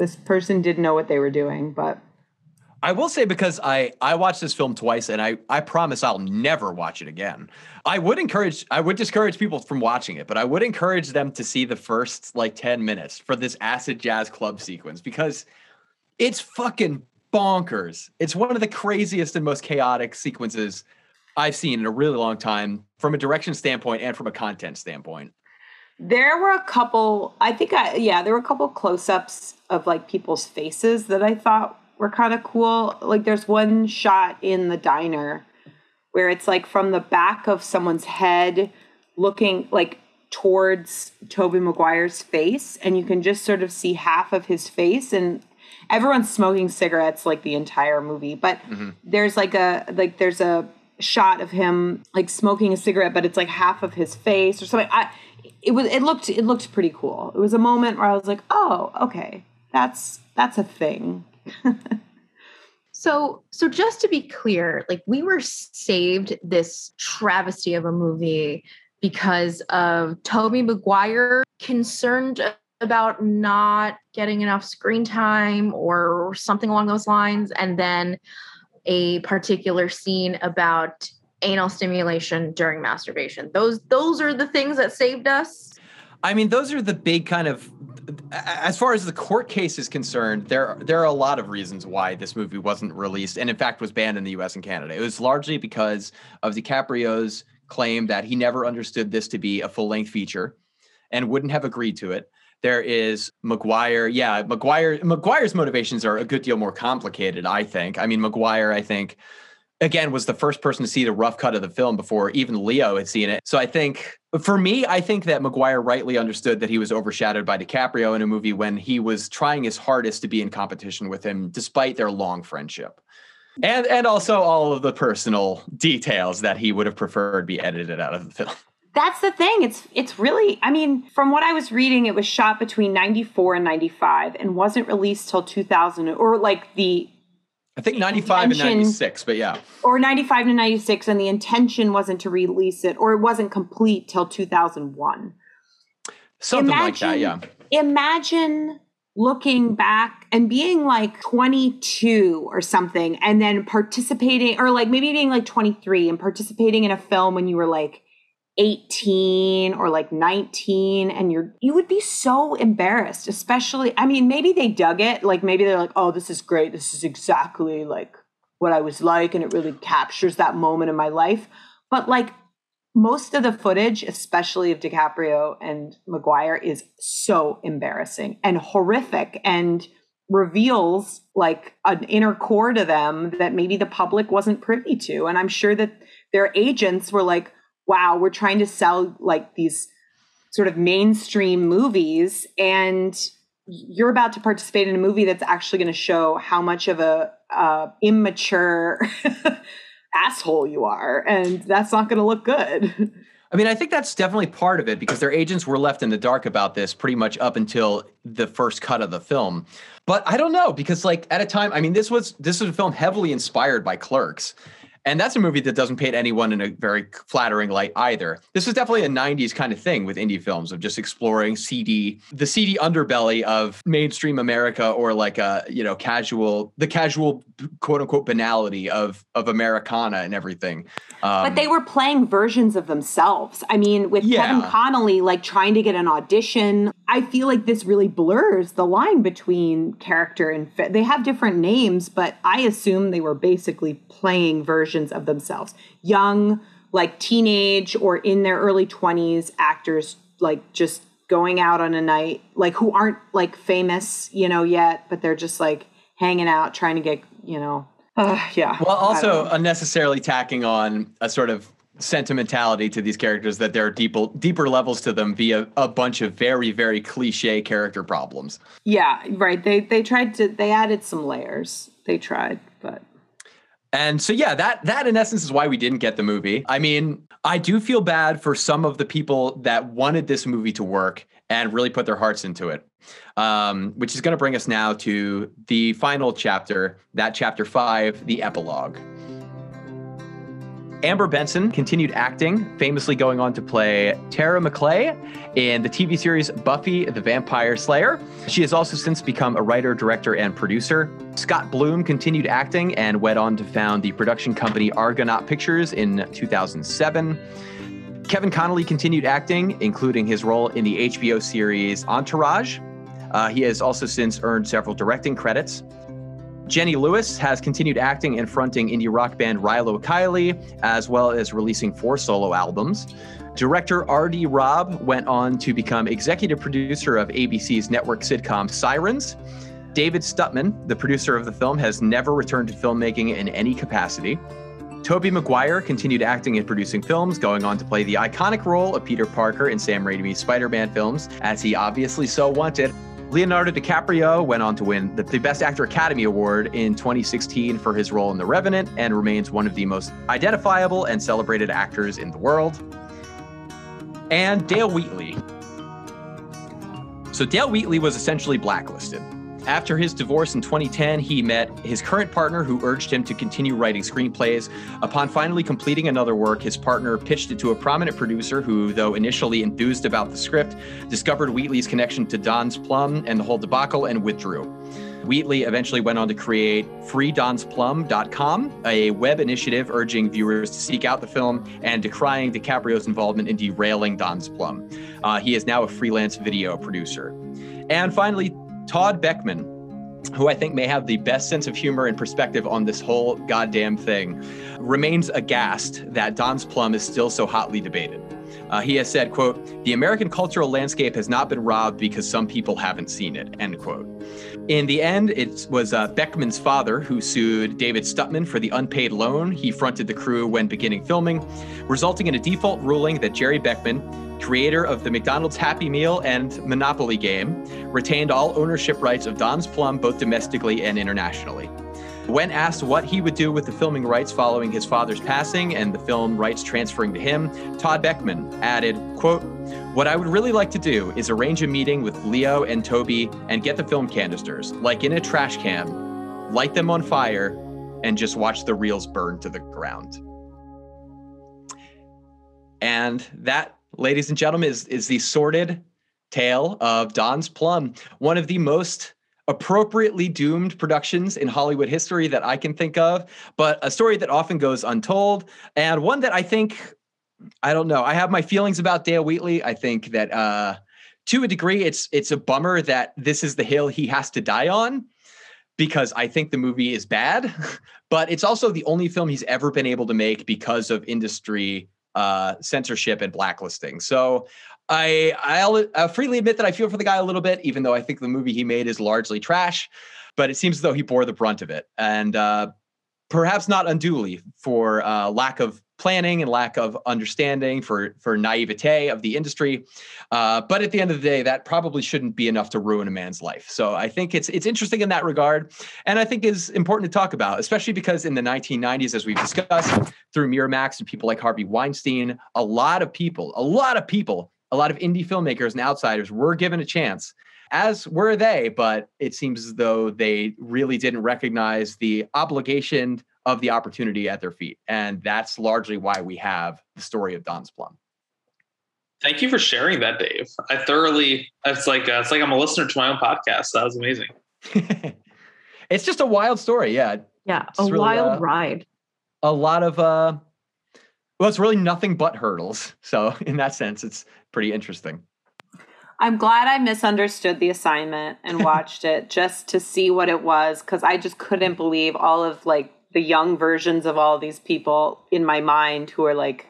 this person didn't know what they were doing, but I will say because I I watched this film twice and I I promise I'll never watch it again. I would encourage I would discourage people from watching it, but I would encourage them to see the first like 10 minutes for this acid jazz club sequence because it's fucking bonkers. It's one of the craziest and most chaotic sequences I've seen in a really long time from a direction standpoint and from a content standpoint. There were a couple I think I yeah, there were a couple close-ups of like people's faces that I thought were kind of cool. Like there's one shot in the diner where it's like from the back of someone's head looking like towards Tobey Maguire's face and you can just sort of see half of his face and everyone's smoking cigarettes like the entire movie but mm-hmm. there's like a like there's a shot of him like smoking a cigarette but it's like half of his face or something I it was it looked it looked pretty cool. It was a moment where I was like, "Oh, okay. That's that's a thing." so so just to be clear like we were saved this travesty of a movie because of Tobey maguire concerned about not getting enough screen time or something along those lines and then a particular scene about anal stimulation during masturbation those those are the things that saved us I mean, those are the big kind of. As far as the court case is concerned, there there are a lot of reasons why this movie wasn't released, and in fact was banned in the U.S. and Canada. It was largely because of DiCaprio's claim that he never understood this to be a full length feature, and wouldn't have agreed to it. There is Maguire. Yeah, Maguire Maguire's motivations are a good deal more complicated, I think. I mean, Maguire, I think, again, was the first person to see the rough cut of the film before even Leo had seen it. So I think, for me, I think that Maguire rightly understood that he was overshadowed by DiCaprio in a movie when he was trying his hardest to be in competition with him, despite their long friendship. And and also all of the personal details that he would have preferred be edited out of the film. That's the thing. It's it's really I mean, from what I was reading, it was shot between 94 and 95 and wasn't released till 2000 or like the I think 95 and 96, but yeah. Or 95 to 96 and the intention wasn't to release it or it wasn't complete till 2001. Something imagine, like that, yeah. Imagine looking back and being like 22 or something and then participating or like maybe being like 23 and participating in a film when you were like 18 or like 19 and you're you would be so embarrassed especially i mean maybe they dug it like maybe they're like oh this is great. This is exactly like what i was like and it really captures that moment in my life. But like most of the footage especially of DiCaprio and Maguire is so embarrassing and horrific and reveals like an inner core to them that maybe the public wasn't privy to. And i'm sure that their agents were like wow, we're trying to sell like these sort of mainstream movies and you're about to participate in a movie that's actually going to show how much of a uh, immature asshole you are and that's not going to look good I mean, I think that's definitely part of it because their agents were left in the dark about this pretty much up until the first cut of the film. But I don't know because like at a time, I mean, this was this was a film heavily inspired by Clerks. And that's a movie that doesn't paint anyone in a very flattering light either. This was definitely a 90s kind of thing with indie films of just exploring CD, the CD underbelly of mainstream America or like a, you know, casual, the casual quote unquote banality of of Americana and everything. Um, but they were playing versions of themselves. I mean, with yeah. Kevin Connolly like trying to get an audition, I feel like this really blurs the line between character and fit. They have different names, but I assume they were basically playing versions of themselves. Young, like teenage or in their early 20s actors like just going out on a night like who aren't like famous, you know, yet, but they're just like hanging out trying to get, you know, uh, yeah. Well, also unnecessarily tacking on a sort of sentimentality to these characters that there are deeper deeper levels to them via a bunch of very very cliche character problems. Yeah, right. They they tried to they added some layers. They tried, but and so yeah, that that in essence is why we didn't get the movie. I mean, I do feel bad for some of the people that wanted this movie to work and really put their hearts into it. Um, which is going to bring us now to the final chapter, that chapter 5, the epilogue. Amber Benson continued acting, famously going on to play Tara Maclay in the TV series Buffy the Vampire Slayer. She has also since become a writer, director, and producer. Scott Bloom continued acting and went on to found the production company Argonaut Pictures in 2007. Kevin Connolly continued acting, including his role in the HBO series Entourage. Uh, he has also since earned several directing credits. Jenny Lewis has continued acting and fronting indie rock band Rilo Kiley, as well as releasing four solo albums. Director R.D. Robb went on to become executive producer of ABC's network sitcom Sirens. David Stutman, the producer of the film, has never returned to filmmaking in any capacity. Tobey Maguire continued acting and producing films, going on to play the iconic role of Peter Parker in Sam Raimi's Spider Man films, as he obviously so wanted. Leonardo DiCaprio went on to win the, the, Best Actor Academy Award in 2016 for his role in The Revenant and remains one of the most identifiable and celebrated actors in the world. And Dale Wheatley. So, Dale Wheatley was essentially blacklisted. After his divorce in 2010, he met his current partner who urged him to continue writing screenplays. Upon finally completing another work, his partner pitched it to a prominent producer who, though initially enthused about the script, discovered Wheatley's connection to Don's Plum and the whole debacle and withdrew. Wheatley eventually went on to create freedonsplum.com, a web initiative urging viewers to seek out the film and decrying DiCaprio's involvement in derailing Don's Plum. Uh, he is now a freelance video producer. And finally, Todd Beckman, who I think may have the best sense of humor and perspective on this whole goddamn thing, remains aghast that Don's Plum is still so hotly debated. Uh, he has said, quote, the American cultural landscape has not been robbed because some people haven't seen it, end quote. In the end, it was uh, Beckman's father who sued David Stutman for the unpaid loan he fronted the crew when beginning filming, resulting in a default ruling that Jerry Beckman, creator of the McDonald's Happy Meal and Monopoly game, retained all ownership rights of Don's Plum both domestically and internationally. When asked what he would do with the filming rights following his father's passing and the film rights transferring to him, Todd Beckman added, quote, what I would really like to do is arrange a meeting with Leo and Tobey and get the film canisters, like in a trash can, light them on fire, and just watch the reels burn to the ground. And that, ladies and gentlemen, is, is the sordid tale of Don's Plum, one of the most appropriately doomed productions in Hollywood history that I can think of, but a story that often goes untold and one that I think I don't know. I have my feelings about Dale Wheatley. I think that uh to a degree it's it's a bummer that this is the hill he has to die on because I think the movie is bad, but it's also the only film he's ever been able to make because of industry uh, censorship and blacklisting. So I I'll, I'll, freely admit that I feel for the guy a little bit, even though I think the movie he made is largely trash. But it seems as though he bore the brunt of it, and uh, perhaps not unduly for uh, lack of planning and lack of understanding, for for naivete of the industry. Uh, but at the end of the day, that probably shouldn't be enough to ruin a man's life. So I think it's it's interesting in that regard, and I think is important to talk about, especially because in the 1990s, as we've discussed through Miramax and people like Harvey Weinstein, a lot of people, a lot of people a lot of indie filmmakers and outsiders were given a chance, as were they, but it seems as though they really didn't recognize the obligation of the opportunity at their feet. And that's largely why we have the story of Don's Plum. Thank you for sharing that, Dave. I thoroughly, it's like, uh, it's like I'm a listener to my own podcast. That was amazing. it's just a wild story. Yeah. Yeah. a really, wild uh, ride. A lot of, uh, well, it's really nothing but hurdles. So in that sense, it's pretty interesting. I'm glad I misunderstood the assignment and watched it just to see what it was because I just couldn't believe all of like the young versions of all of these people in my mind who are like,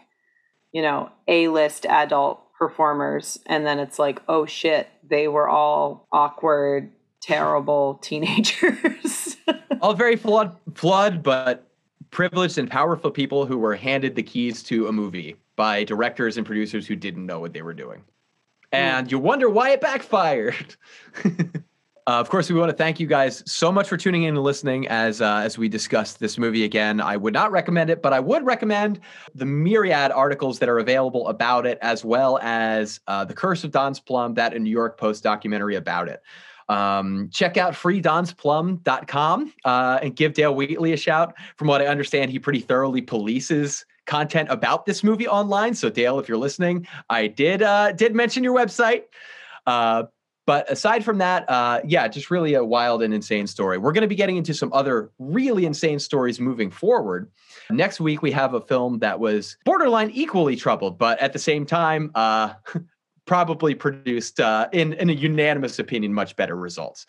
you know, A list adult performers. And then it's like, oh shit, they were all awkward, terrible teenagers. all very flawed, flawed, but privileged and powerful people who were handed the keys to a movie by directors and producers who didn't know what they were doing. And mm. you wonder why it backfired. Uh, of course, we want to thank you guys so much for tuning in and listening as uh, as we discuss this movie again. I would not recommend it, but I would recommend the myriad articles that are available about it, as well as uh, the Curse of Don's Plum, that a New York Post documentary about it. Um, check out freedonsplum.com uh, and give Dale Wheatley a shout. From what I understand, he pretty thoroughly polices content about this movie online. So Dale, if you're listening, I did uh, did mention your website. Uh, but aside from that, uh, yeah, just really a wild and insane story. We're going to be getting into some other really insane stories moving forward. Next week, we have a film that was borderline equally troubled, but at the same time, uh, probably produced, uh, in, in a unanimous opinion, much better results.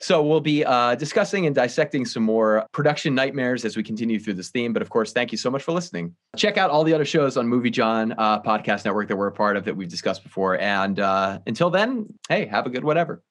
So we'll be uh, discussing and dissecting some more production nightmares as we continue through this theme. But of course, thank you so much for listening. Check out all the other shows on Movie Jawn uh, podcast network that we're a part of that we've discussed before. And uh, until then, hey, have a good whatever.